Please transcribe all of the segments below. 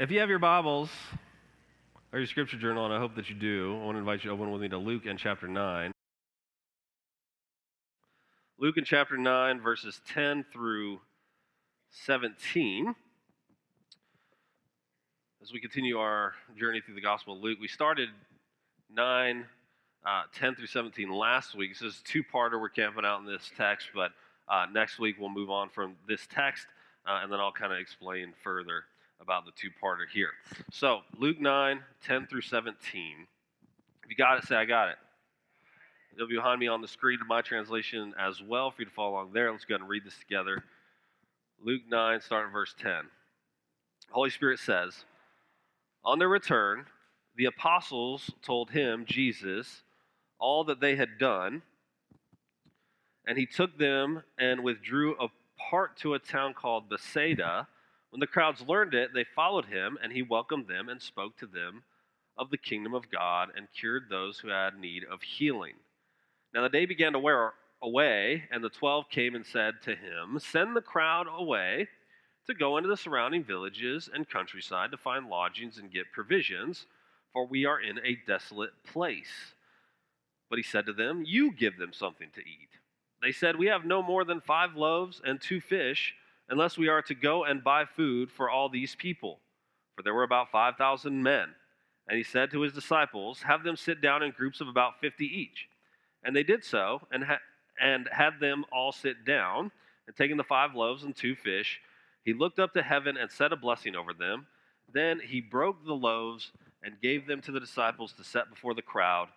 If you have your Bibles or your scripture journal, and I hope that you do, I want to invite you to open with me to Luke and chapter 9. Luke in chapter 9, verses 10 through 17. As we continue our journey through the Gospel of Luke, we started 9, uh, 10 through 17 last week. This is a two parter. We're camping out in this text, but uh, next week we'll move on from this text, uh, and then I'll kind of explain further about the two parter here. So, Luke 9, 10 through 17. If you got it, say, I got it. It'll be behind me on the screen in my translation as well for you to follow along there. Let's go ahead and read this together. Luke 9, starting verse 10. Holy Spirit says, On their return, the apostles told him, Jesus, all that they had done, and he took them and withdrew apart to a town called Bethsaida when the crowds learned it, they followed him, and he welcomed them and spoke to them of the kingdom of God and cured those who had need of healing. Now the day began to wear away, and the twelve came and said to him, Send the crowd away to go into the surrounding villages and countryside to find lodgings and get provisions, for we are in a desolate place. But he said to them, You give them something to eat. They said, We have no more than five loaves and two fish unless we are to go and buy food for all these people. For there were about 5,000 men. And he said to his disciples, Have them sit down in groups of about 50 each. And they did so, and, ha- and had them all sit down. And taking the five loaves and two fish, he looked up to heaven and said a blessing over them. Then he broke the loaves and gave them to the disciples to set before the crowd.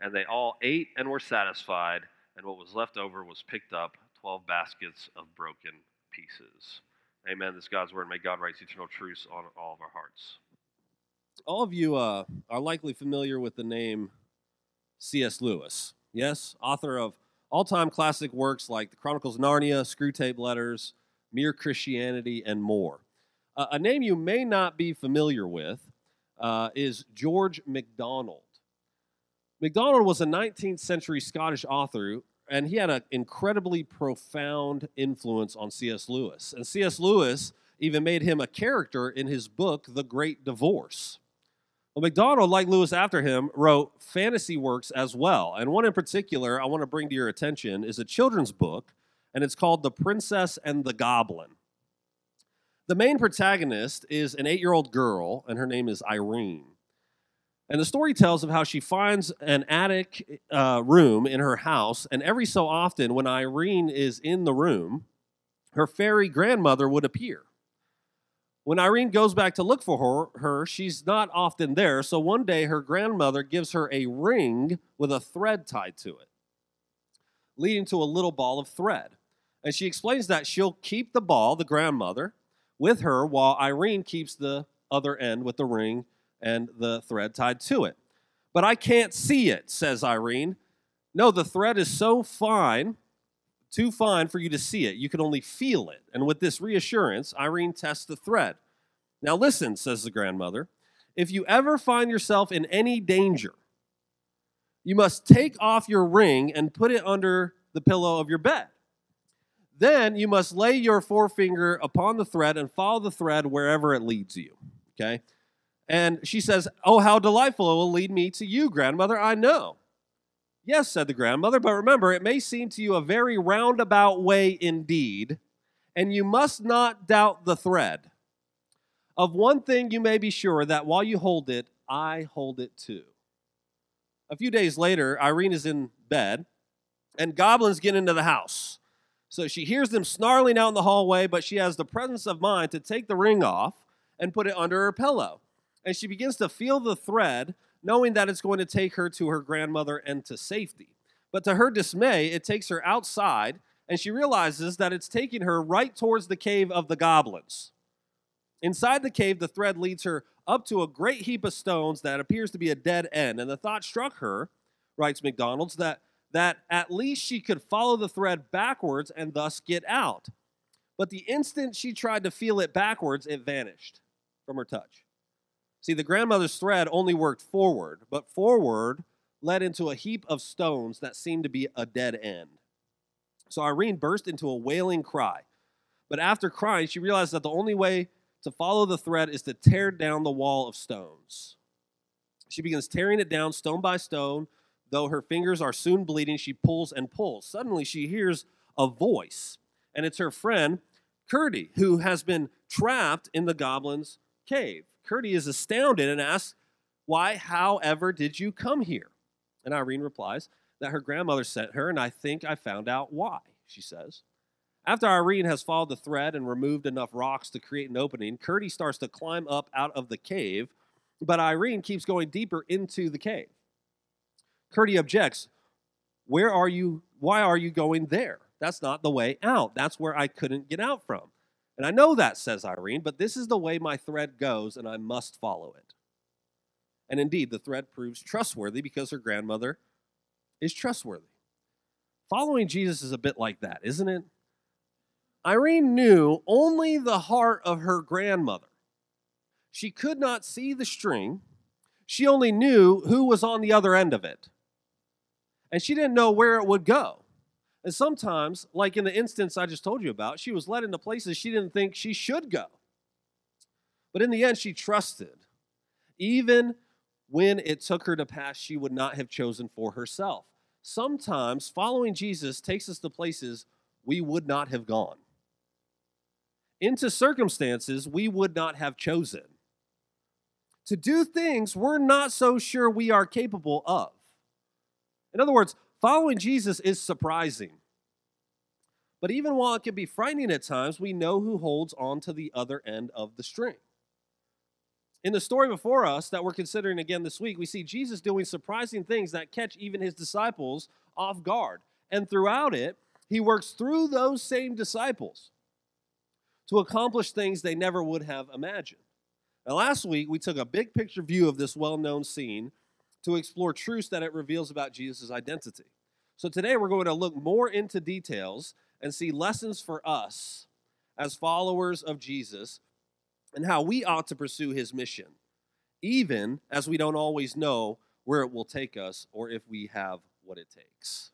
And they all ate and were satisfied. And what was left over was picked up 12 baskets of broken pieces. Amen. This is God's word. May God write eternal truths on all of our hearts. All of you uh, are likely familiar with the name C.S. Lewis. Yes, author of all-time classic works like The Chronicles of Narnia, Screwtape Letters, Mere Christianity, and more. Uh, a name you may not be familiar with uh, is George MacDonald. MacDonald was a 19th century Scottish author and he had an incredibly profound influence on C.S. Lewis. And C.S. Lewis even made him a character in his book, The Great Divorce. Well, MacDonald, like Lewis after him, wrote fantasy works as well. And one in particular I want to bring to your attention is a children's book, and it's called The Princess and the Goblin. The main protagonist is an eight year old girl, and her name is Irene. And the story tells of how she finds an attic uh, room in her house, and every so often, when Irene is in the room, her fairy grandmother would appear. When Irene goes back to look for her, her, she's not often there, so one day her grandmother gives her a ring with a thread tied to it, leading to a little ball of thread. And she explains that she'll keep the ball, the grandmother, with her while Irene keeps the other end with the ring and the thread tied to it. But I can't see it, says Irene. No, the thread is so fine, too fine for you to see it. You can only feel it. And with this reassurance, Irene tests the thread. Now, listen, says the grandmother. If you ever find yourself in any danger, you must take off your ring and put it under the pillow of your bed. Then you must lay your forefinger upon the thread and follow the thread wherever it leads you. Okay? And she says, Oh, how delightful. It will lead me to you, grandmother. I know. Yes, said the grandmother, but remember, it may seem to you a very roundabout way indeed, and you must not doubt the thread. Of one thing you may be sure that while you hold it, I hold it too. A few days later, Irene is in bed, and goblins get into the house. So she hears them snarling out in the hallway, but she has the presence of mind to take the ring off and put it under her pillow and she begins to feel the thread, knowing that it's going to take her to her grandmother and to safety. But to her dismay, it takes her outside, and she realizes that it's taking her right towards the cave of the goblins. Inside the cave, the thread leads her up to a great heap of stones that appears to be a dead end. And the thought struck her, writes MacDonald's, that, that at least she could follow the thread backwards and thus get out. But the instant she tried to feel it backwards, it vanished from her touch. See, the grandmother's thread only worked forward, but forward led into a heap of stones that seemed to be a dead end. So Irene burst into a wailing cry. But after crying, she realized that the only way to follow the thread is to tear down the wall of stones. She begins tearing it down stone by stone. Though her fingers are soon bleeding, she pulls and pulls. Suddenly, she hears a voice, and it's her friend, Curdie, who has been trapped in the goblin's cave. Curdie is astounded and asks, Why, however, did you come here? And Irene replies that her grandmother sent her, and I think I found out why, she says. After Irene has followed the thread and removed enough rocks to create an opening, Curdie starts to climb up out of the cave, but Irene keeps going deeper into the cave. Curdie objects, Where are you? Why are you going there? That's not the way out. That's where I couldn't get out from. And I know that, says Irene, but this is the way my thread goes, and I must follow it. And indeed, the thread proves trustworthy because her grandmother is trustworthy. Following Jesus is a bit like that, isn't it? Irene knew only the heart of her grandmother. She could not see the string, she only knew who was on the other end of it. And she didn't know where it would go. And sometimes, like in the instance I just told you about, she was led into places she didn't think she should go. But in the end, she trusted. Even when it took her to pass she would not have chosen for herself. Sometimes following Jesus takes us to places we would not have gone, into circumstances we would not have chosen, to do things we're not so sure we are capable of. In other words, following Jesus is surprising. But even while it can be frightening at times, we know who holds on to the other end of the string. In the story before us that we're considering again this week, we see Jesus doing surprising things that catch even his disciples off guard. And throughout it, he works through those same disciples to accomplish things they never would have imagined. Now, last week, we took a big picture view of this well known scene to explore truths that it reveals about Jesus' identity. So today, we're going to look more into details and see lessons for us as followers of Jesus and how we ought to pursue his mission, even as we don't always know where it will take us or if we have what it takes.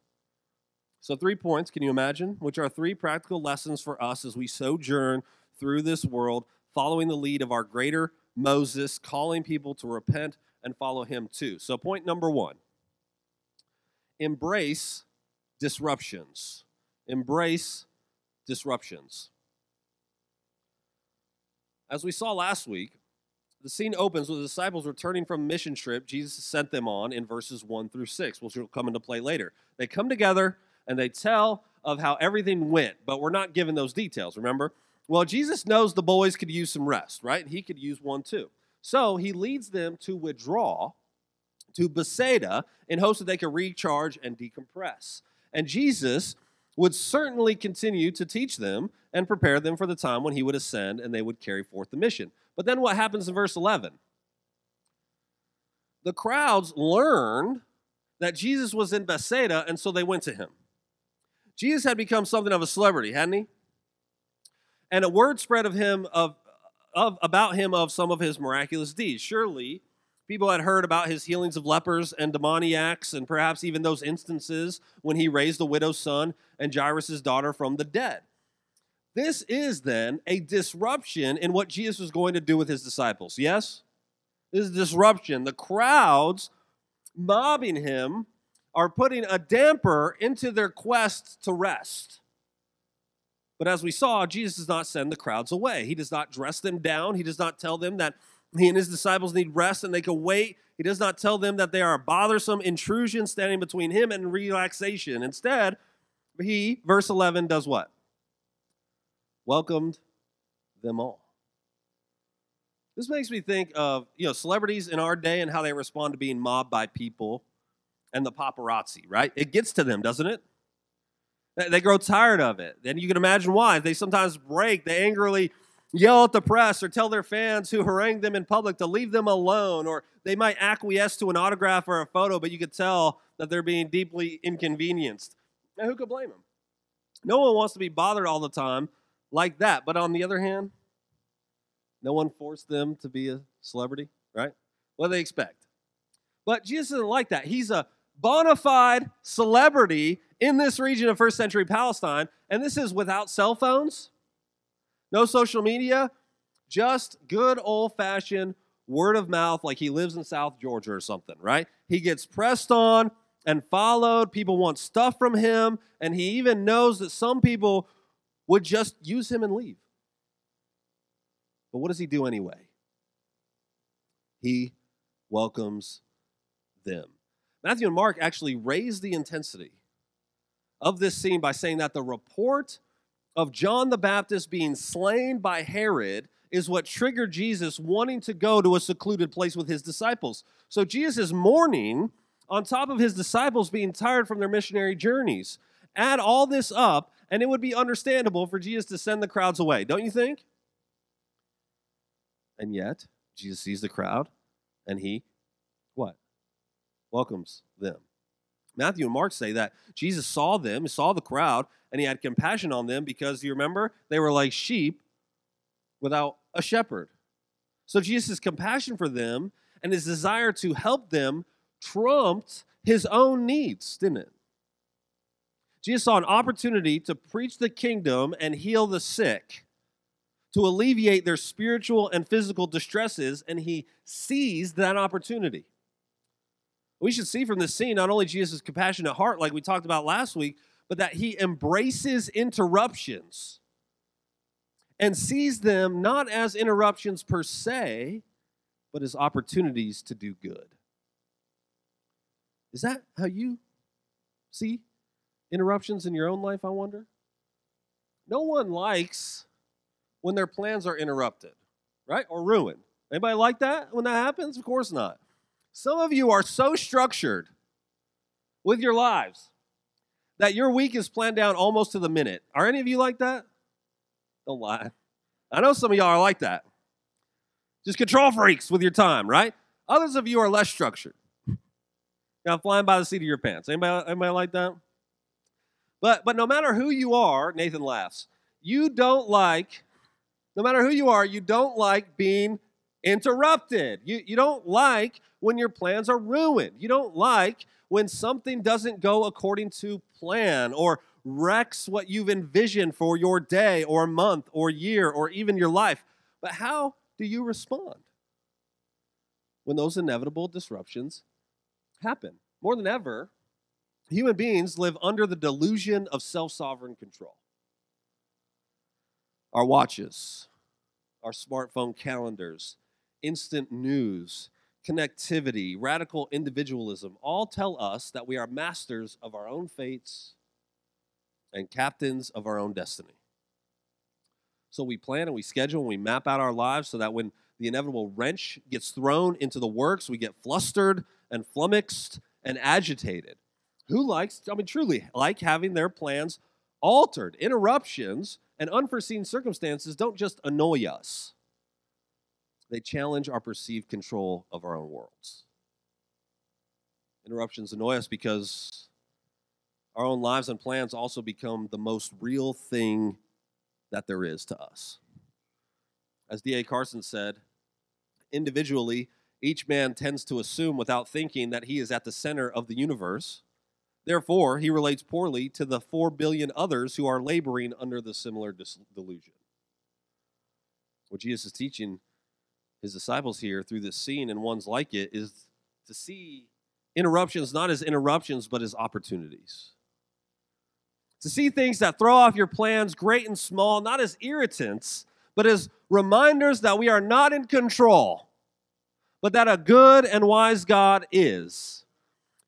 So, three points, can you imagine? Which are three practical lessons for us as we sojourn through this world, following the lead of our greater Moses, calling people to repent and follow him too. So, point number one embrace disruptions. Embrace disruptions. As we saw last week, the scene opens with the disciples returning from a mission trip Jesus sent them on in verses 1 through 6, which will come into play later. They come together and they tell of how everything went, but we're not given those details, remember? Well, Jesus knows the boys could use some rest, right? He could use one too. So he leads them to withdraw to Bethsaida in hopes that they could recharge and decompress. And Jesus would certainly continue to teach them and prepare them for the time when he would ascend and they would carry forth the mission. But then what happens in verse 11? The crowds learned that Jesus was in Bethsaida, and so they went to him. Jesus had become something of a celebrity, hadn't he? And a word spread of him of, of about him of some of his miraculous deeds. Surely People had heard about his healings of lepers and demoniacs, and perhaps even those instances when he raised the widow's son and Jairus' daughter from the dead. This is then a disruption in what Jesus was going to do with his disciples. Yes? This is disruption. The crowds mobbing him are putting a damper into their quest to rest. But as we saw, Jesus does not send the crowds away. He does not dress them down. He does not tell them that he and his disciples need rest and they can wait. He does not tell them that they are a bothersome intrusion standing between him and relaxation. Instead, he, verse 11, does what? Welcomed them all. This makes me think of you know celebrities in our day and how they respond to being mobbed by people and the paparazzi, right? It gets to them, doesn't it? They grow tired of it. Then you can imagine why. They sometimes break. They angrily yell at the press or tell their fans who harangue them in public to leave them alone, or they might acquiesce to an autograph or a photo, but you could tell that they're being deeply inconvenienced. Now, who could blame them? No one wants to be bothered all the time like that. But on the other hand, no one forced them to be a celebrity, right? What do they expect? But Jesus isn't like that. He's a bona fide celebrity in this region of first century Palestine, and this is without cell phones no social media, Just good old fashioned word of mouth, like he lives in South Georgia or something, right? He gets pressed on and followed. People want stuff from him, and he even knows that some people would just use him and leave. But what does he do anyway? He welcomes them. Matthew and Mark actually raise the intensity of this scene by saying that the report of John the Baptist being slain by Herod is what triggered Jesus wanting to go to a secluded place with his disciples. So Jesus is mourning on top of his disciples being tired from their missionary journeys. Add all this up, and it would be understandable for Jesus to send the crowds away, don't you think? And yet, Jesus sees the crowd and he what? Welcomes them. Matthew and Mark say that Jesus saw them, saw the crowd, and he had compassion on them because you remember they were like sheep without a shepherd. So Jesus' compassion for them and his desire to help them trumped his own needs, didn't it? Jesus saw an opportunity to preach the kingdom and heal the sick, to alleviate their spiritual and physical distresses, and he seized that opportunity. We should see from this scene not only Jesus' compassionate heart, like we talked about last week, but that he embraces interruptions and sees them not as interruptions per se, but as opportunities to do good. Is that how you see interruptions in your own life, I wonder? No one likes when their plans are interrupted, right? Or ruined. Anybody like that when that happens? Of course not. Some of you are so structured with your lives that your week is planned down almost to the minute. Are any of you like that? Don't lie. I know some of y'all are like that. Just control freaks with your time, right? Others of you are less structured. Now flying by the seat of your pants. Anybody, anybody like that? But but no matter who you are, Nathan laughs. You don't like, no matter who you are, you don't like being interrupted. You, you don't like when your plans are ruined. You don't like when something doesn't go according to plan or wrecks what you've envisioned for your day or month or year or even your life. But how do you respond when those inevitable disruptions happen? More than ever, human beings live under the delusion of self sovereign control. Our watches, our smartphone calendars, instant news, connectivity, radical individualism all tell us that we are masters of our own fates and captains of our own destiny. So we plan and we schedule and we map out our lives so that when the inevitable wrench gets thrown into the works, we get flustered and flummoxed and agitated. Who likes, I mean, truly, like having their plans altered? Interruptions and unforeseen circumstances don't just annoy us, they challenge our perceived control of our own worlds. Interruptions annoy us because our own lives and plans also become the most real thing that there is to us. As D.A. Carson said, individually, each man tends to assume without thinking that he is at the center of the universe. Therefore, he relates poorly to the four billion others who are laboring under the similar delusion. What Jesus is teaching his disciples here through this scene and ones like it is to see interruptions not as interruptions, but as opportunities. To see things that throw off your plans, great and small, not as irritants, but as reminders that we are not in control, but that a good and wise God is.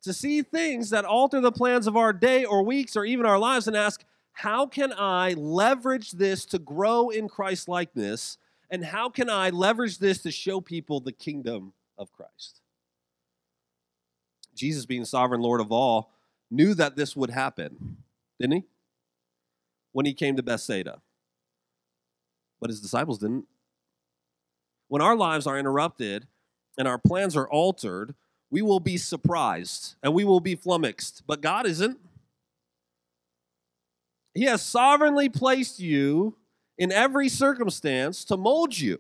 To see things that alter the plans of our day or weeks or even our lives and ask, how can I leverage this to grow in Christ likeness? And how can I leverage this to show people the kingdom of Christ? Jesus, being sovereign Lord of all, knew that this would happen, didn't he? When he came to Bethsaida. But his disciples didn't. When our lives are interrupted and our plans are altered, we will be surprised and we will be flummoxed. But God isn't. He has sovereignly placed you in every circumstance to mold you,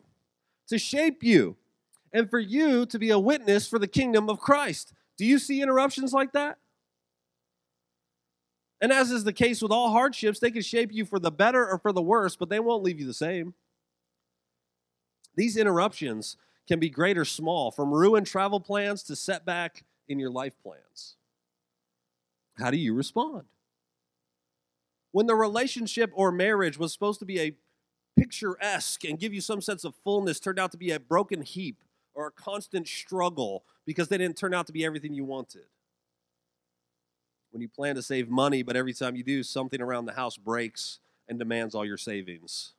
to shape you, and for you to be a witness for the kingdom of Christ. Do you see interruptions like that? And as is the case with all hardships, they can shape you for the better or for the worse, but they won't leave you the same. These interruptions can be great or small, from ruined travel plans to setback in your life plans. How do you respond? When the relationship or marriage was supposed to be a picturesque and give you some sense of fullness turned out to be a broken heap or a constant struggle because they didn't turn out to be everything you wanted. When you plan to save money, but every time you do, something around the house breaks and demands all your savings.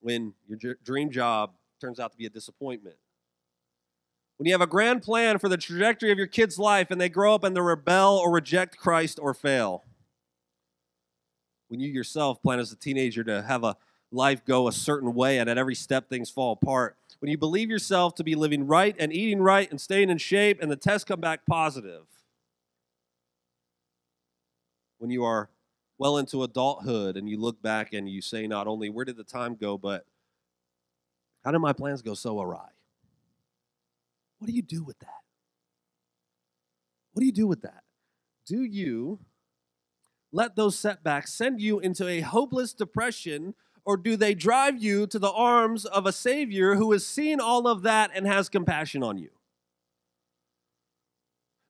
When your dream job turns out to be a disappointment. When you have a grand plan for the trajectory of your kid's life and they grow up and they rebel or reject Christ or fail. When you yourself plan as a teenager to have a life go a certain way and at every step things fall apart. When you believe yourself to be living right and eating right and staying in shape and the tests come back positive. When you are well into adulthood and you look back and you say not only where did the time go, but how did my plans go so awry? What do you do with that? What do you do with that? Do you let those setbacks send you into a hopeless depression, or do they drive you to the arms of a Savior who has seen all of that and has compassion on you?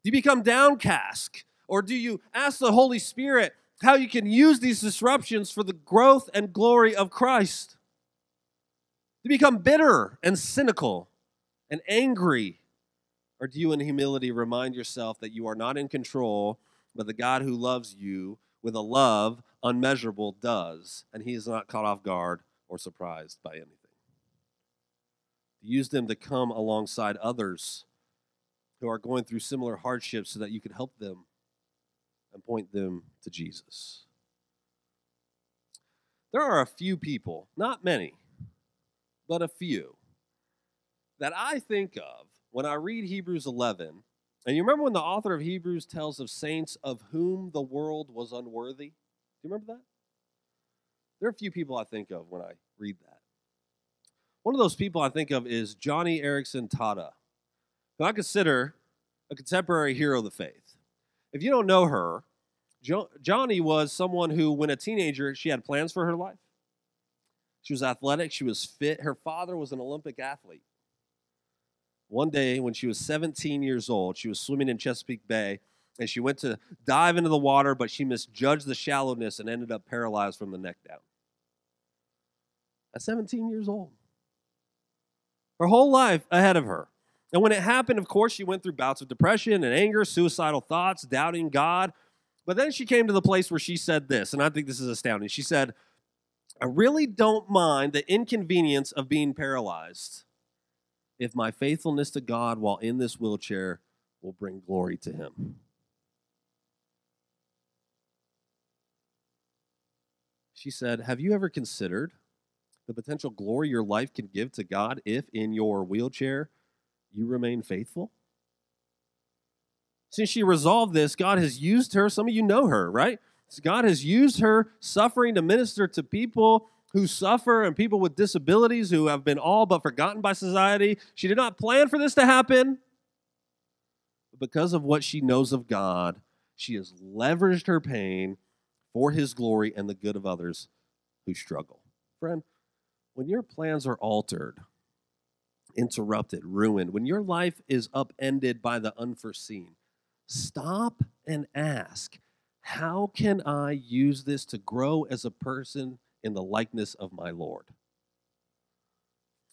Do you become downcast, or do you ask the Holy Spirit how you can use these disruptions for the growth and glory of Christ? Do you become bitter and cynical and angry? Or do you, in humility, remind yourself that you are not in control, but the God who loves you with a love unmeasurable does, and he is not caught off guard or surprised by anything? Use them to come alongside others who are going through similar hardships so that you can help them and point them to Jesus. There are a few people, not many, but a few, that I think of when I read Hebrews 11, and you remember when the author of Hebrews tells of saints of whom the world was unworthy? Do you remember that? There are a few people I think of when I read that. One of those people I think of is Joni Eareckson Tada, who I consider a contemporary hero of the faith. If you don't know her, jo- Joni was someone who, when a teenager, she had plans for her life. She was athletic, she was fit. Her father was an Olympic athlete. One day, when she was 17 years old, she was swimming in Chesapeake Bay and she went to dive into the water, but she misjudged the shallowness and ended up paralyzed from the neck down. At 17 years old. Her whole life ahead of her. And when it happened, of course, she went through bouts of depression and anger, suicidal thoughts, doubting God. But then she came to the place where she said this, and I think this is astounding. She said, I really don't mind the inconvenience of being paralyzed if my faithfulness to God while in this wheelchair will bring glory to Him. She said, Have you ever considered the potential glory your life can give to God if in your wheelchair you remain faithful? Since she resolved this, God has used her. Some of you know her, right? God has used her suffering to minister to people who suffer and people with disabilities who have been all but forgotten by society. She did not plan for this to happen. But because of what she knows of God, she has leveraged her pain for his glory and the good of others who struggle. Friend, when your plans are altered, interrupted, ruined, when your life is upended by the unforeseen, stop and ask, how can I use this to grow as a person in the likeness of my Lord?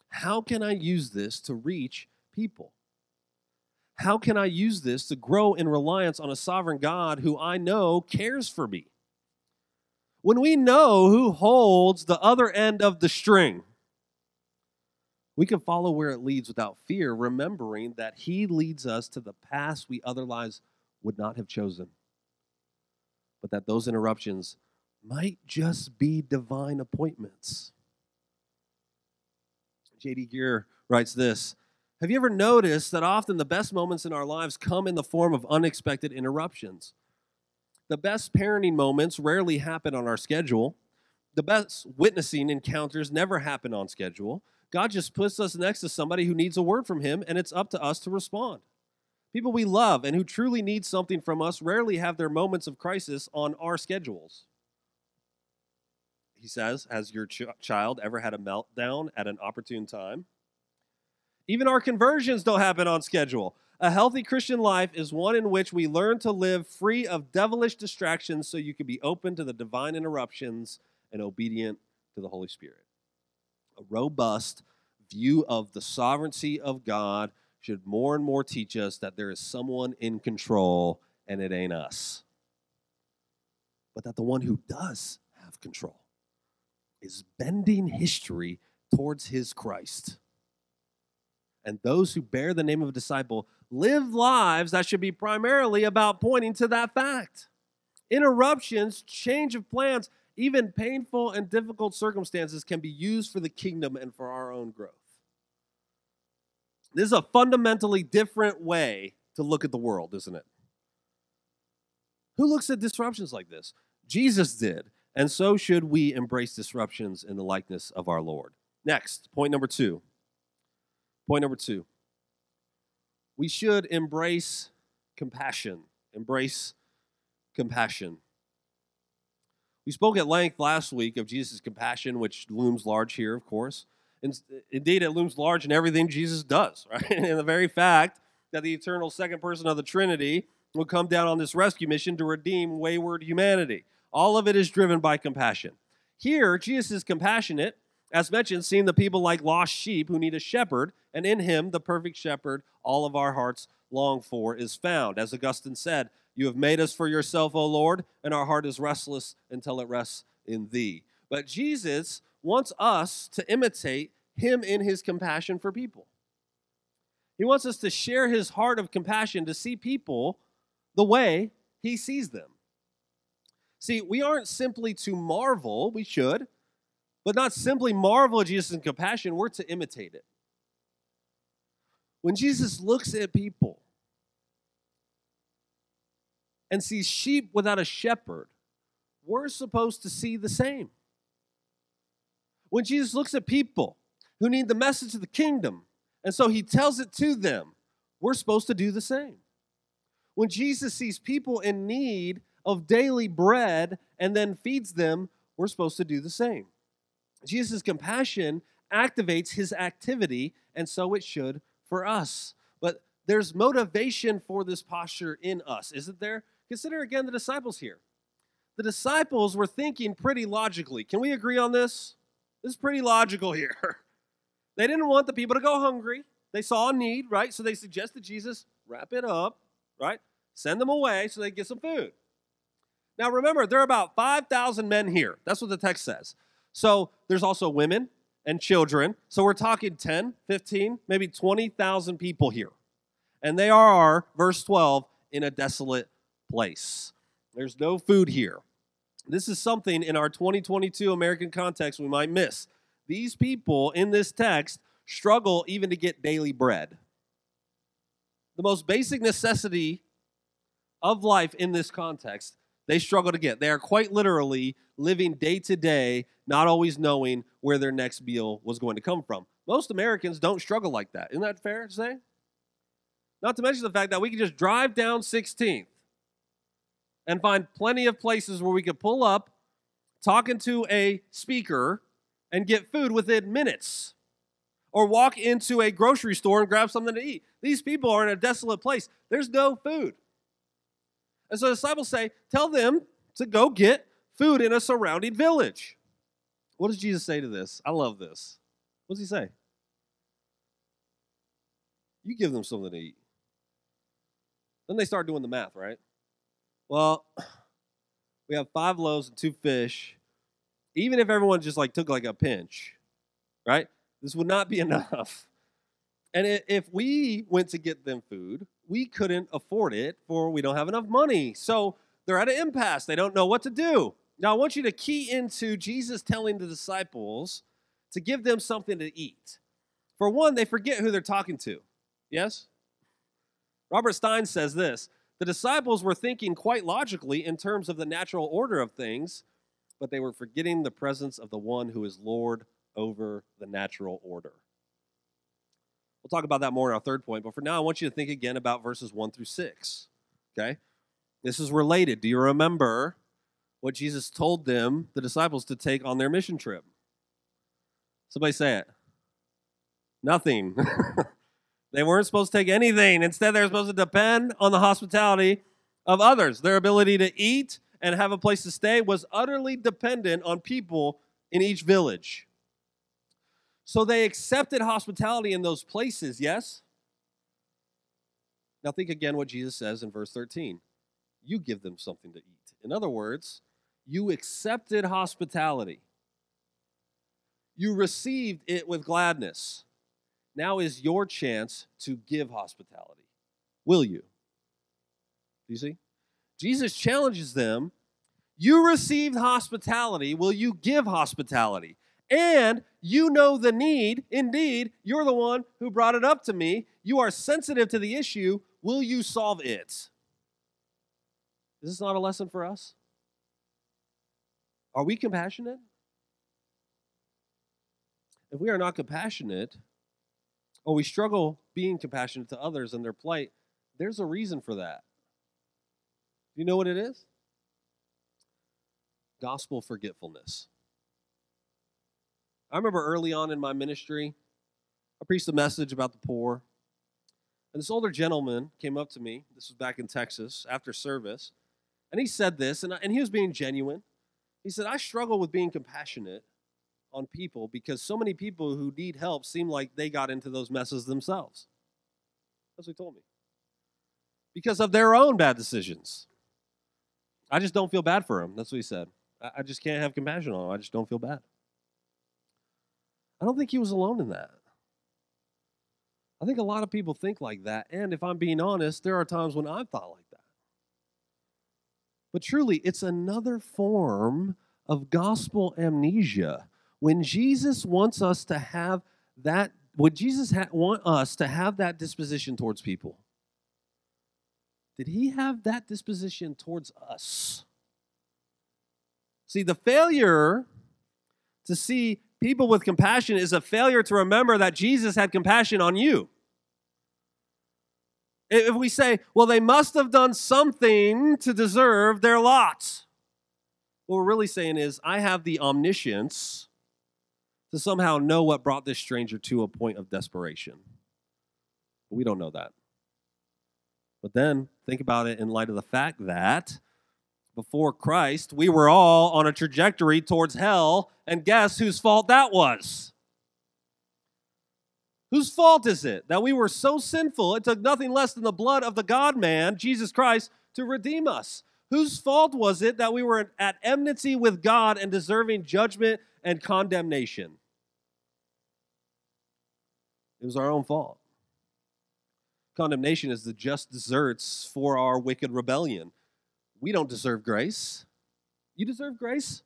How can I use this to reach people? How can I use this to grow in reliance on a sovereign God who I know cares for me? When we know who holds the other end of the string, we can follow where it leads without fear, remembering that He leads us to the paths we otherwise would not have chosen. But that those interruptions might just be divine appointments. J.D. Greear writes this Have you ever noticed that often the best moments in our lives come in the form of unexpected interruptions? The best parenting moments rarely happen on our schedule. The best witnessing encounters never happen on schedule. God just puts us next to somebody who needs a word from Him, and it's up to us to respond. People we love and who truly need something from us rarely have their moments of crisis on our schedules. He says, Has your ch- child ever had a meltdown at an opportune time? Even our conversions don't happen on schedule. A healthy Christian life is one in which we learn to live free of devilish distractions so you can be open to the divine interruptions and obedient to the Holy Spirit. A robust view of the sovereignty of God should more and more teach us that there is someone in control and it ain't us. But that the one who does have control is bending history towards his Christ. And those who bear the name of a disciple live lives that should be primarily about pointing to that fact. Interruptions, change of plans, even painful and difficult circumstances can be used for the kingdom and for our own growth. This is a fundamentally different way to look at the world, isn't it? Who looks at disruptions like this? Jesus did, and so should we embrace disruptions in the likeness of our Lord. Next, point number two. Point number two. We should embrace compassion. Embrace compassion. We spoke at length last week of Jesus' compassion, which looms large here, of course. And indeed, it looms large in everything Jesus does, right? And the very fact that the eternal second person of the Trinity will come down on this rescue mission to redeem wayward humanity. All of it is driven by compassion. Here, Jesus is compassionate, as mentioned, seeing the people like lost sheep who need a shepherd, and in him, the perfect shepherd, all of our hearts long for is found. As Augustine said, You have made us for yourself, O Lord, and our heart is restless until it rests in thee. But Jesus wants us to imitate him in his compassion for people. He wants us to share his heart of compassion to see people the way he sees them. See, we aren't simply to marvel, we should, but not simply marvel at Jesus' compassion, we're to imitate it. When Jesus looks at people and sees sheep without a shepherd, we're supposed to see the same. When Jesus looks at people who need the message of the kingdom, and so he tells it to them, we're supposed to do the same. When Jesus sees people in need of daily bread and then feeds them, we're supposed to do the same. Jesus' compassion activates his activity, and so it should for us. But there's motivation for this posture in us, isn't there? Consider again the disciples here. The disciples were thinking pretty logically. Can we agree on this? This is pretty logical here. They didn't want the people to go hungry. They saw a need, right? So they suggested Jesus wrap it up, right? Send them away so they get some food. Now remember, there are about 5,000 men here. That's what the text says. So there's also women and children. So we're talking 10, 15, maybe 20,000 people here. And they are, verse 12, in a desolate place. There's no food here. This is something in our 2022 American context we might miss. These people in this text struggle even to get daily bread. The most basic necessity of life in this context, they struggle to get. They are quite literally living day to day, not always knowing where their next meal was going to come from. Most Americans don't struggle like that. Isn't that fair to say? Not to mention the fact that we can just drive down 16th and find plenty of places where we could pull up, talking to a speaker, and get food within minutes. Or walk into a grocery store and grab something to eat. These people are in a desolate place. There's no food. And so the disciples say, Tell them to go get food in a surrounding village. What does Jesus say to this? I love this. What does he say? You give them something to eat. Then they start doing the math, right? Well, we have five loaves and two fish. Even if everyone just like took like a pinch, right? This would not be enough. And if we went to get them food, we couldn't afford it for we don't have enough money. So they're at an impasse. They don't know what to do. Now, I want you to key into Jesus telling the disciples to give them something to eat. For one, they forget who they're talking to. Yes? Robert Stein says this The disciples were thinking quite logically in terms of the natural order of things, but they were forgetting the presence of the one who is Lord over the natural order. We'll talk about that more in our third point, but for now, I want you to think again about verses 1 through 6. Okay? This is related. Do you remember what Jesus told them, the disciples, to take on their mission trip? Somebody say it. Nothing. they weren't supposed to take anything. Instead, they were supposed to depend on the hospitality of others. Their ability to eat and have a place to stay was utterly dependent on people in each village. So they accepted hospitality in those places, yes? Now think again what Jesus says in verse 13. You give them something to eat. In other words, you accepted hospitality. You received it with gladness. Now is your chance to give hospitality. Will you? Do you see? Jesus challenges them. You received hospitality. Will you give hospitality? And you know the need. Indeed, you're the one who brought it up to me. You are sensitive to the issue. Will you solve it? Is this not a lesson for us? Are we compassionate? If we are not compassionate, or we struggle being compassionate to others and their plight, there's a reason for that. Do you know what it is? Gospel forgetfulness. I remember early on in my ministry, I preached a message about the poor. And this older gentleman came up to me. This was back in Texas after service. And he said this, and, and he was being genuine. He said, I struggle with being compassionate on people because so many people who need help seem like they got into those messes themselves. That's what he told me. Because of their own bad decisions. I just don't feel bad for them. That's what he said. I just can't have compassion on them. I just don't feel bad. I don't think he was alone in that. I think a lot of people think like that. And if I'm being honest, there are times when I've thought like that. But truly, it's another form of gospel amnesia. When Jesus wants us to have that, would Jesus ha- want us to have that disposition towards people? Did he have that disposition towards us? See, the failure to see people with compassion is a failure to remember that Jesus had compassion on you. If we say, well, they must have done something to deserve their lot, what we're really saying is, I have the omniscience to somehow know what brought this stranger to a point of desperation. But we don't know that. But then think about it in light of the fact that before Christ, we were all on a trajectory towards hell, and guess whose fault that was? Whose fault is it that we were so sinful it took nothing less than the blood of the God man, Jesus Christ, to redeem us? Whose fault was it that we were at enmity with God and deserving judgment and condemnation? It was our own fault. Condemnation is the just deserts for our wicked rebellion. We don't deserve grace. You deserve grace?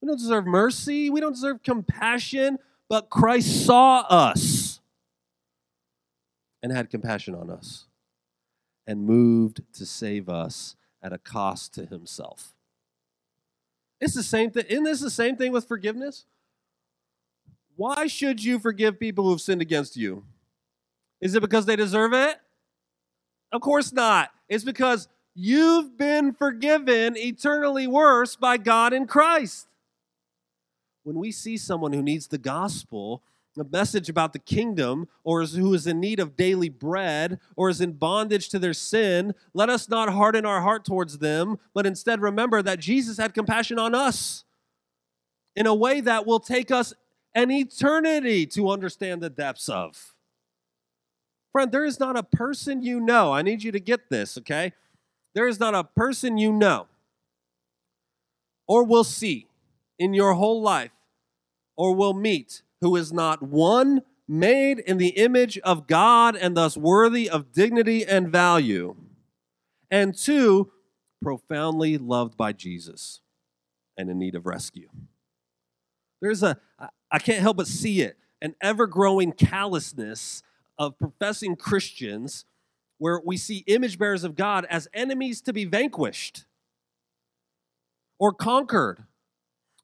We don't deserve mercy. We don't deserve compassion, but Christ saw us and had compassion on us and moved to save us at a cost to himself. It's the same thing. Isn't this the same thing with forgiveness? Why should you forgive people who've sinned against you? Is it because they deserve it? Of course not. It's because you've been forgiven eternally worse by God in Christ. When we see someone who needs the gospel, a message about the kingdom, or who is in need of daily bread, or is in bondage to their sin, let us not harden our heart towards them, but instead remember that Jesus had compassion on us in a way that will take us an eternity to understand the depths of. Friend, there is not a person you know, I need you to get this, okay? There is not a person you know or will see in your whole life or will meet who is not one made in the image of God and thus worthy of dignity and value, and two, profoundly loved by Jesus and in need of rescue. There's a, I can't help but see it, an ever growing callousness of professing Christians where we see image bearers of God as enemies to be vanquished or conquered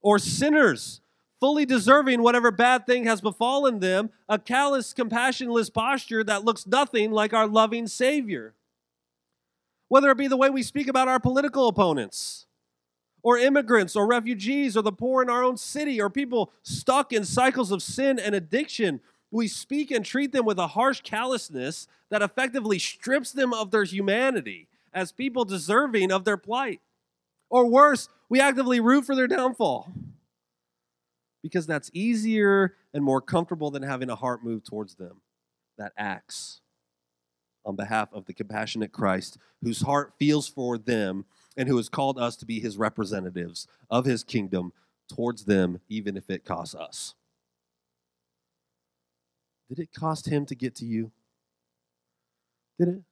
or sinners fully deserving whatever bad thing has befallen them, a callous, compassionless posture that looks nothing like our loving Savior. whether it be the way we speak about our political opponents, or immigrants, or refugees, or the poor in our own city, or people stuck in cycles of sin and addiction. We speak and treat them with a harsh callousness that effectively strips them of their humanity as people deserving of their plight. Or worse, we actively root for their downfall because that's easier and more comfortable than having a heart move towards them that acts on behalf of the compassionate Christ whose heart feels for them and who has called us to be his representatives of his kingdom towards them, even if it costs us. Did it cost him to get to you? Did it?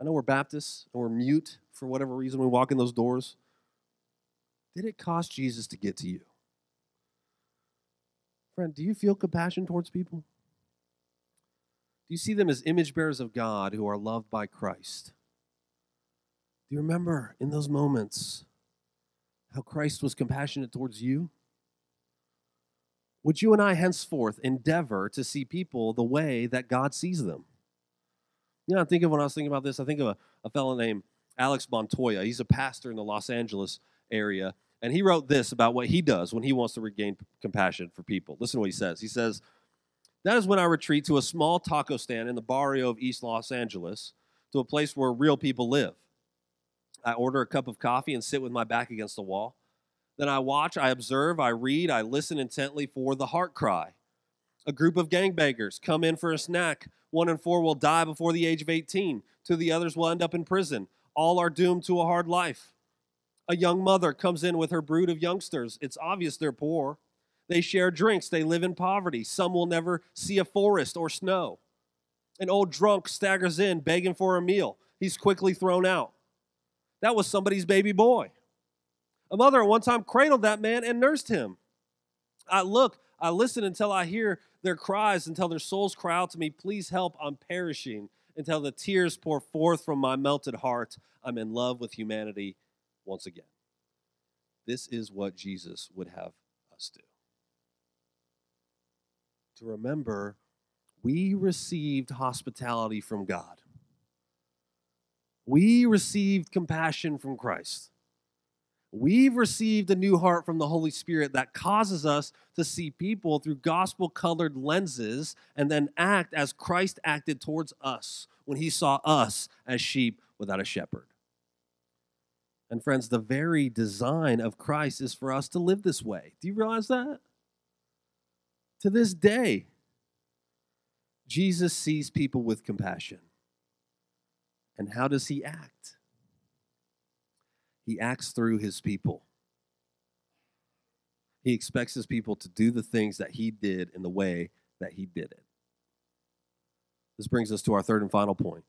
I know we're Baptists and we're mute for whatever reason we walk in those doors. Did it cost Jesus to get to you? Friend, do you feel compassion towards people? Do you see them as image bearers of God who are loved by Christ? Do you remember in those moments how Christ was compassionate towards you? Would you and I henceforth endeavor to see people the way that God sees them? You know, I think of when I was thinking about this, I think of a, a fellow named Alex Montoya. He's a pastor in the Los Angeles area. And he wrote this about what he does when he wants to regain compassion for people. Listen to what he says. He says, That is when I retreat to a small taco stand in the barrio of East Los Angeles, to a place where real people live. I order a cup of coffee and sit with my back against the wall. Then I watch, I observe, I read, I listen intently for the heart cry. A group of gangbangers come in for a snack. One in four will die before the age of 18. Two of the others will end up in prison. All are doomed to a hard life. A young mother comes in with her brood of youngsters. It's obvious they're poor. They share drinks. They live in poverty. Some will never see a forest or snow. An old drunk staggers in begging for a meal. He's quickly thrown out. That was somebody's baby boy. A mother at one time cradled that man and nursed him. I look, I listen until I hear their cries, until their souls cry out to me, Please help, I'm perishing, until the tears pour forth from my melted heart. I'm in love with humanity once again. This is what Jesus would have us do. To remember, we received hospitality from God. We received compassion from Christ. We've received a new heart from the Holy Spirit that causes us to see people through gospel colored lenses and then act as Christ acted towards us when he saw us as sheep without a shepherd. And friends, the very design of Christ is for us to live this way. Do you realize that? To this day, Jesus sees people with compassion. And how does he act? He acts through his people. He expects his people to do the things that he did in the way that he did it. This brings us to our third and final point.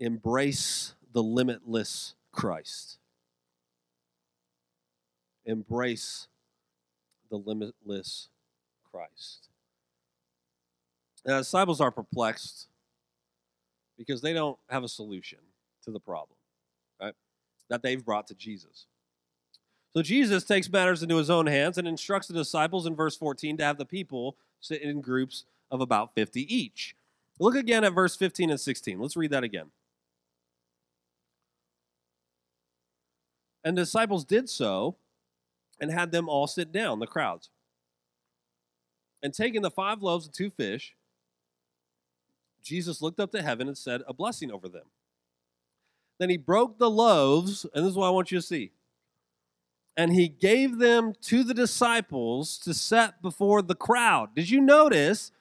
Embrace the limitless Christ. Embrace the limitless Christ. Now, the disciples are perplexed because they don't have a solution to the problem? That they've brought to Jesus. So Jesus takes matters into his own hands and instructs the disciples in verse 14 to have the people sit in groups of about 50 each. Look again at verse 15 and 16. Let's read that again. And the disciples did so and had them all sit down, the crowds. And taking the five loaves and two fish, Jesus looked up to heaven and said a blessing over them. Then he broke the loaves, and this is what I want you to see. And he gave them to the disciples to set before the crowd. Did you notice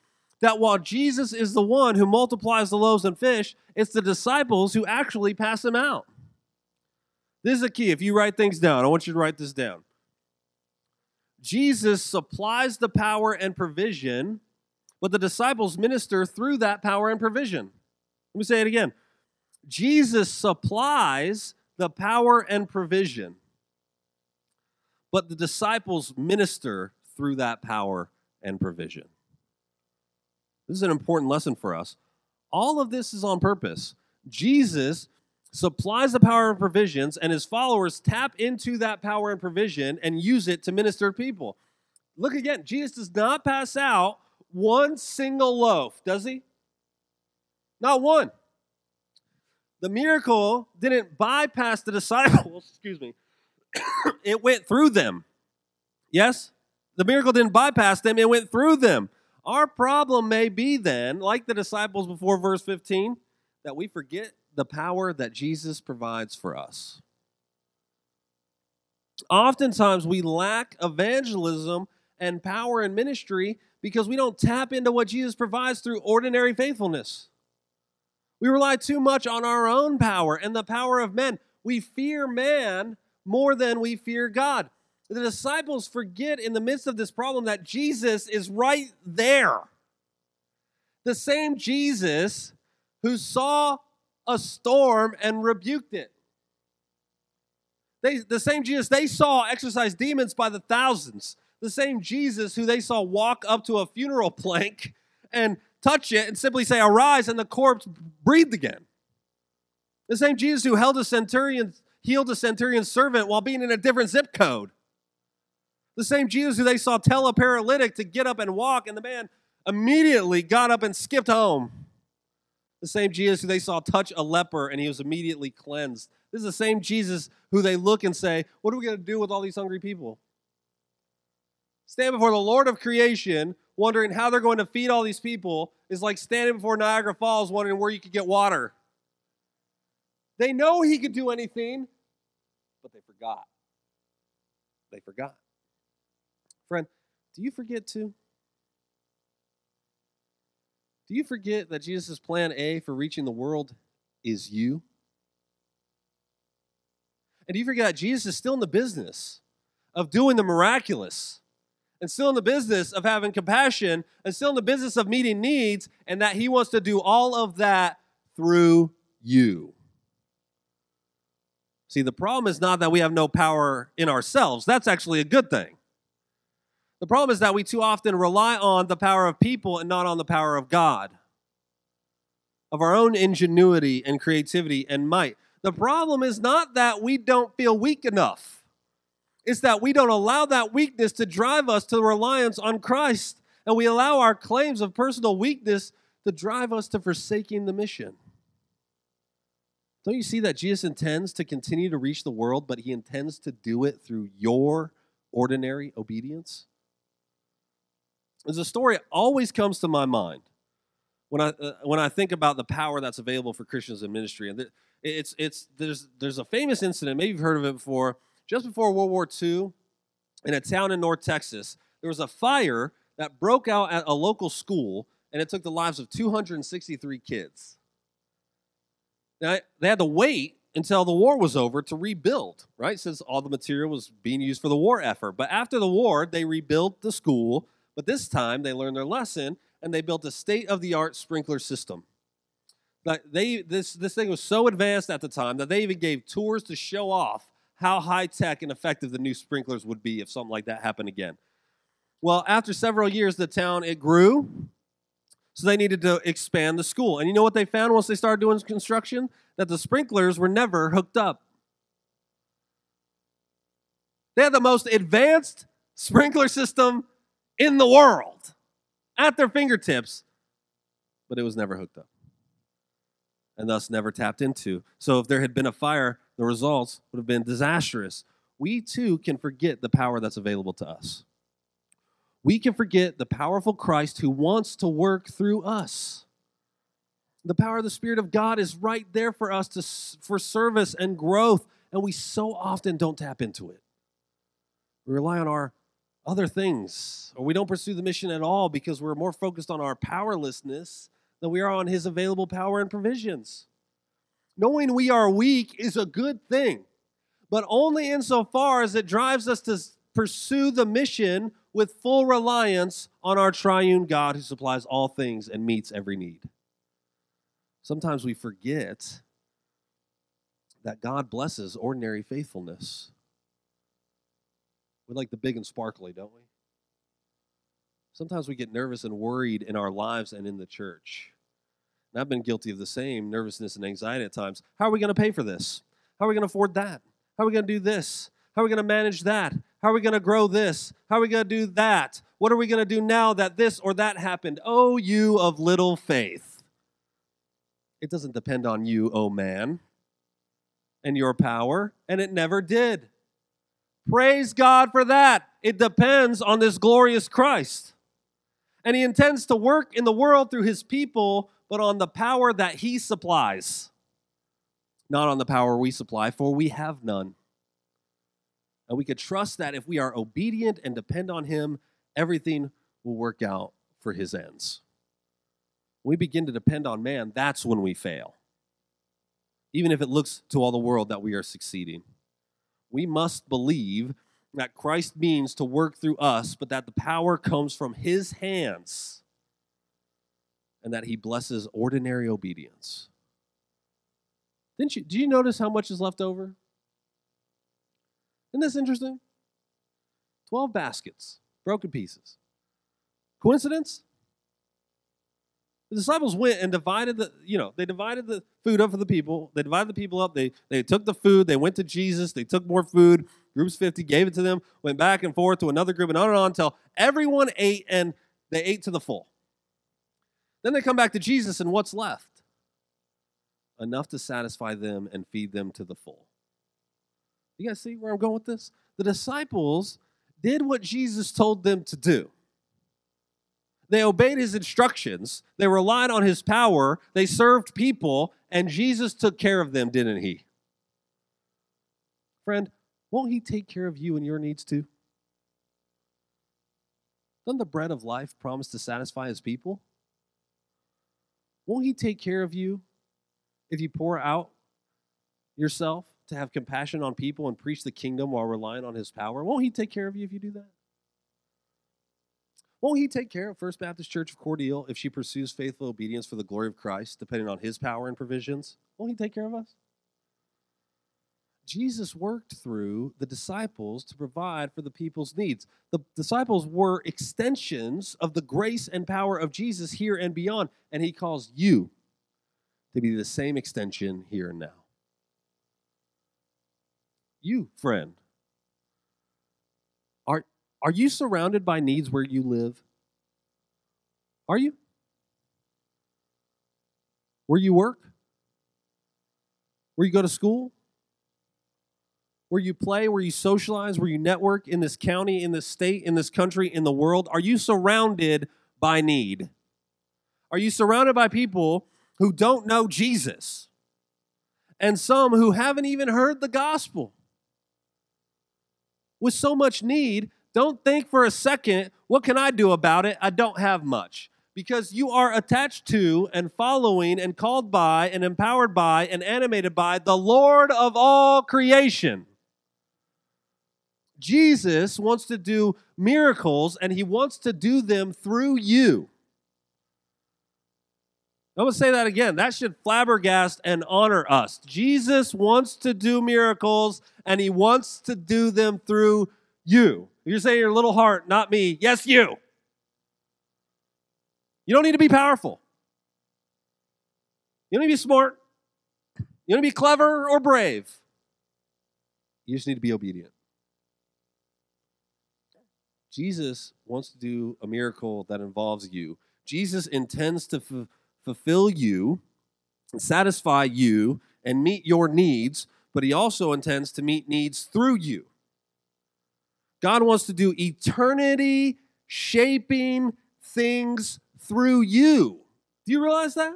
that while Jesus is the one who multiplies the loaves and fish, it's the disciples who actually pass them out? This is a key. If you write things down, I want you to write this down. Jesus supplies the power and provision, but the disciples minister through that power and provision. Let me say it again. Jesus supplies the power and provision, but the disciples minister through that power and provision. This is an important lesson for us. All of this is on purpose. Jesus supplies the power and provisions, and his followers tap into that power and provision and use it to minister to people. Look again, Jesus does not pass out one single loaf, does he? Not one. The miracle didn't bypass the disciples, excuse me, it went through them. Yes? The miracle didn't bypass them, it went through them. Our problem may be then, like the disciples before verse 15, that we forget the power that Jesus provides for us. Oftentimes we lack evangelism and power in ministry because we don't tap into what Jesus provides through ordinary faithfulness. We rely too much on our own power and the power of men. We fear man more than we fear God. The disciples forget in the midst of this problem that Jesus is right there. The same Jesus who saw a storm and rebuked it. They, the same Jesus they saw exorcise demons by the thousands. The same Jesus who they saw walk up to a funeral plank and touch it and simply say, Arise, and the corpse breathed again. The same Jesus who held a centurion, healed a centurion's servant while being in a different zip code. The same Jesus who they saw tell a paralytic to get up and walk, and the man immediately got up and skipped home. The same Jesus who they saw touch a leper and he was immediately cleansed. This is the same Jesus who they look and say, What are we going to do with all these hungry people? Stand before the Lord of creation, wondering how they're going to feed all these people, is like standing before Niagara Falls, wondering where you could get water. They know he could do anything, but they forgot. They forgot. Friend, do you forget too? Do you forget that Jesus' plan A for reaching the world is you? And do you forget that Jesus is still in the business of doing the miraculous and still in the business of having compassion and still in the business of meeting needs and that he wants to do all of that through you? See, the problem is not that we have no power in ourselves. That's actually a good thing. The problem is that we too often rely on the power of people and not on the power of God, of our own ingenuity and creativity and might. The problem is not that we don't feel weak enough, it's that we don't allow that weakness to drive us to reliance on Christ, and we allow our claims of personal weakness to drive us to forsaking the mission. Don't you see that Jesus intends to continue to reach the world, but he intends to do it through your ordinary obedience? There's a story always comes to my mind when I uh, when I think about the power that's available for Christians in ministry, and it's it's there's there's a famous incident. Maybe you've heard of it before. Just before World War II, in a town in North Texas, there was a fire that broke out at a local school, and it took the lives of 263 kids. Now they had to wait until the war was over to rebuild, right? Since all the material was being used for the war effort. But after the war, they rebuilt the school but this time they learned their lesson and they built a state of the art sprinkler system. But they, this, this thing was so advanced at the time that they even gave tours to show off how high tech and effective the new sprinklers would be if something like that happened again. Well, after several years, the town it grew, so they needed to expand the school. And you know what they found once they started doing construction? That the sprinklers were never hooked up. They had the most advanced sprinkler system in the world at their fingertips, but it was never hooked up and thus never tapped into. So if there had been a fire, the results would have been disastrous. We too can forget the power that's available to us. We can forget the powerful Christ who wants to work through us. The power of the Spirit of God is right there for us to, for service and growth, and we so often don't tap into it. We rely on our other things, or we don't pursue the mission at all because we're more focused on our powerlessness than we are on His available power and provisions. Knowing we are weak is a good thing, but only insofar as it drives us to pursue the mission with full reliance on our triune God who supplies all things and meets every need. Sometimes we forget that God blesses ordinary faithfulness. We like the big and sparkly, don't we? Sometimes we get nervous and worried in our lives and in the church. And I've been guilty of the same nervousness and anxiety at times. How are we going to pay for this? How are we going to afford that? How are we going to do this? How are we going to manage that? How are we going to grow this? How are we going to do that? What are we going to do now that this or that happened? Oh, you of little faith. It doesn't depend on you, oh man, and your power, and it never did. Praise God for that. It depends on this glorious Christ. And he intends to work in the world through his people, but on the power that he supplies, not on the power we supply, for we have none. And we could trust that if we are obedient and depend on him, everything will work out for his ends. When we begin to depend on man, that's when we fail. Even if it looks to all the world that we are succeeding we must believe that Christ means to work through us, but that the power comes from his hands and that he blesses ordinary obedience. Didn't you do you notice how much is left over? Isn't this interesting? 12 baskets, broken pieces. Coincidence? The disciples went and divided the, you know, they divided the food up for the people. They divided the people up. They they took the food, they went to Jesus, they took more food, groups 50, gave it to them, went back and forth to another group, and on and on until everyone ate and they ate to the full. Then they come back to Jesus, and what's left? Enough to satisfy them and feed them to the full. You guys see where I'm going with this? The disciples did what Jesus told them to do. They obeyed his instructions. They relied on his power. They served people, and Jesus took care of them, didn't he? Friend, won't he take care of you and your needs too? Doesn't the bread of life promise to satisfy his people? Won't he take care of you if you pour out yourself to have compassion on people and preach the kingdom while relying on his power? Won't he take care of you if you do that? Won't he take care of First Baptist Church of Cordele if she pursues faithful obedience for the glory of Christ, depending on his power and provisions? Won't he take care of us? Jesus worked through the disciples to provide for the people's needs. The disciples were extensions of the grace and power of Jesus here and beyond, and he calls you to be the same extension here and now. You, friend, are are you surrounded by needs where you live? Are you? Where you work? Where you go to school? Where you play, where you socialize, where you network in this county, in this state, in this country, in the world? Are you surrounded by need? Are you surrounded by people who don't know Jesus? And some who haven't even heard the gospel? With so much need, don't think for a second, what can I do about it? I don't have much. Because you are attached to and following and called by and empowered by and animated by the Lord of all creation. Jesus wants to do miracles and he wants to do them through you. I'm going to say that again. That should flabbergast and honor us. Jesus wants to do miracles and he wants to do them through you. You're saying your little heart, not me. Yes, you. You don't need to be powerful. You don't need to be smart. You don't need to be clever or brave. You just need to be obedient. Jesus wants to do a miracle that involves you. Jesus intends to f- fulfill you, satisfy you, and meet your needs, but he also intends to meet needs through you. God wants to do eternity shaping things through you. Do you realize that?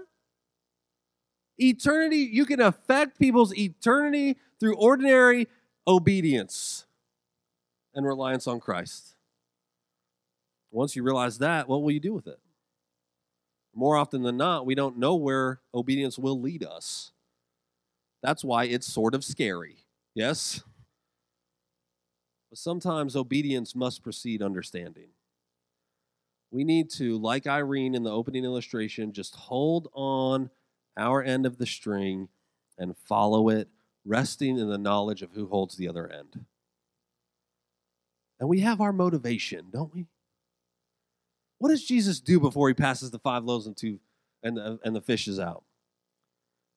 Eternity, you can affect people's eternity through ordinary obedience and reliance on Christ. Once you realize that, what will you do with it? More often than not, we don't know where obedience will lead us. That's why it's sort of scary. Yes? But sometimes obedience must precede understanding. We need to, like Irene in the opening illustration, just hold on our end of the string and follow it, resting in the knowledge of who holds the other end. And we have our motivation, don't we? What does Jesus do before he passes the five loaves and two and the, and the fishes out?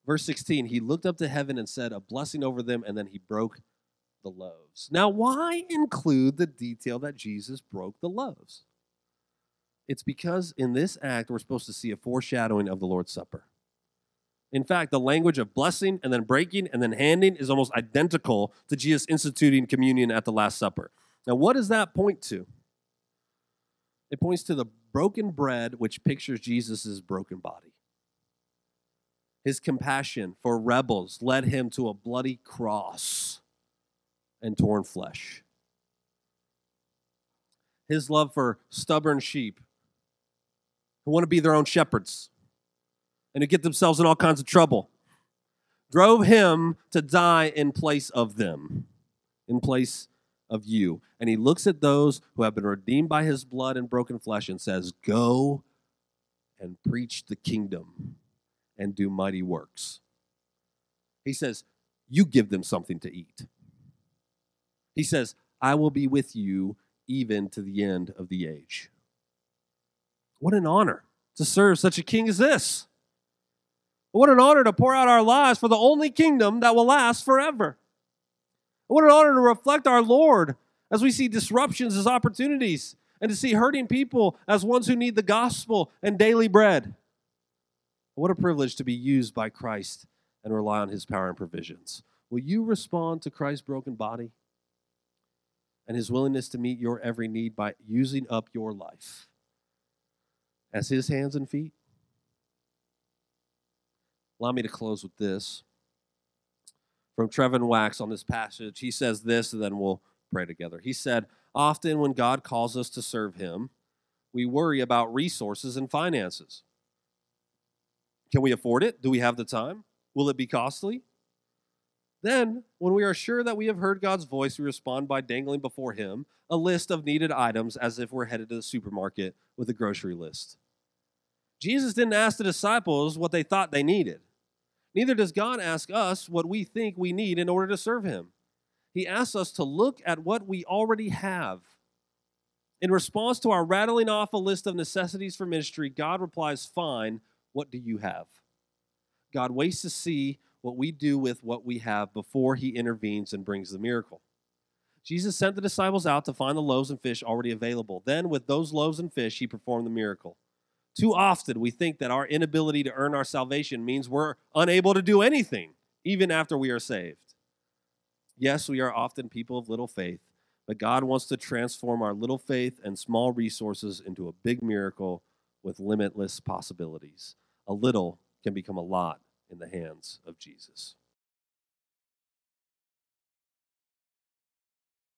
Verse 16, he looked up to heaven and said a blessing over them, and then he broke the loaves. Now, why include the detail that Jesus broke the loaves? It's because in this act, we're supposed to see a foreshadowing of the Lord's Supper. In fact, the language of blessing and then breaking and then handing is almost identical to Jesus instituting communion at the Last Supper. Now, what does that point to? It points to the broken bread, which pictures Jesus' broken body. His compassion for rebels led him to a bloody cross and torn flesh. His love for stubborn sheep who want to be their own shepherds and who get themselves in all kinds of trouble drove him to die in place of them, in place of you. And he looks at those who have been redeemed by his blood and broken flesh and says, Go and preach the kingdom and do mighty works. He says, You give them something to eat. He says, I will be with you even to the end of the age. What an honor to serve such a king as this. What an honor to pour out our lives for the only kingdom that will last forever. What an honor to reflect our Lord as we see disruptions as opportunities and to see hurting people as ones who need the gospel and daily bread. What a privilege to be used by Christ and rely on his power and provisions. Will you respond to Christ's broken body and his willingness to meet your every need by using up your life as his hands and feet? Allow me to close with this. From Trevin Wax on this passage, he says this, and then we'll pray together. He said, Often when God calls us to serve him, we worry about resources and finances. Can we afford it? Do we have the time? Will it be costly? Then, when we are sure that we have heard God's voice, we respond by dangling before Him a list of needed items as if we're headed to the supermarket with a grocery list. Jesus didn't ask the disciples what they thought they needed. Neither does God ask us what we think we need in order to serve Him. He asks us to look at what we already have. In response to our rattling off a list of necessities for ministry, God replies, Fine, what do you have? God waits to see what we do with what we have before He intervenes and brings the miracle. Jesus sent the disciples out to find the loaves and fish already available. Then, with those loaves and fish, He performed the miracle. Too often, we think that our inability to earn our salvation means we're unable to do anything, even after we are saved. Yes, we are often people of little faith, but God wants to transform our little faith and small resources into a big miracle with limitless possibilities. A little can become a lot in the hands of Jesus.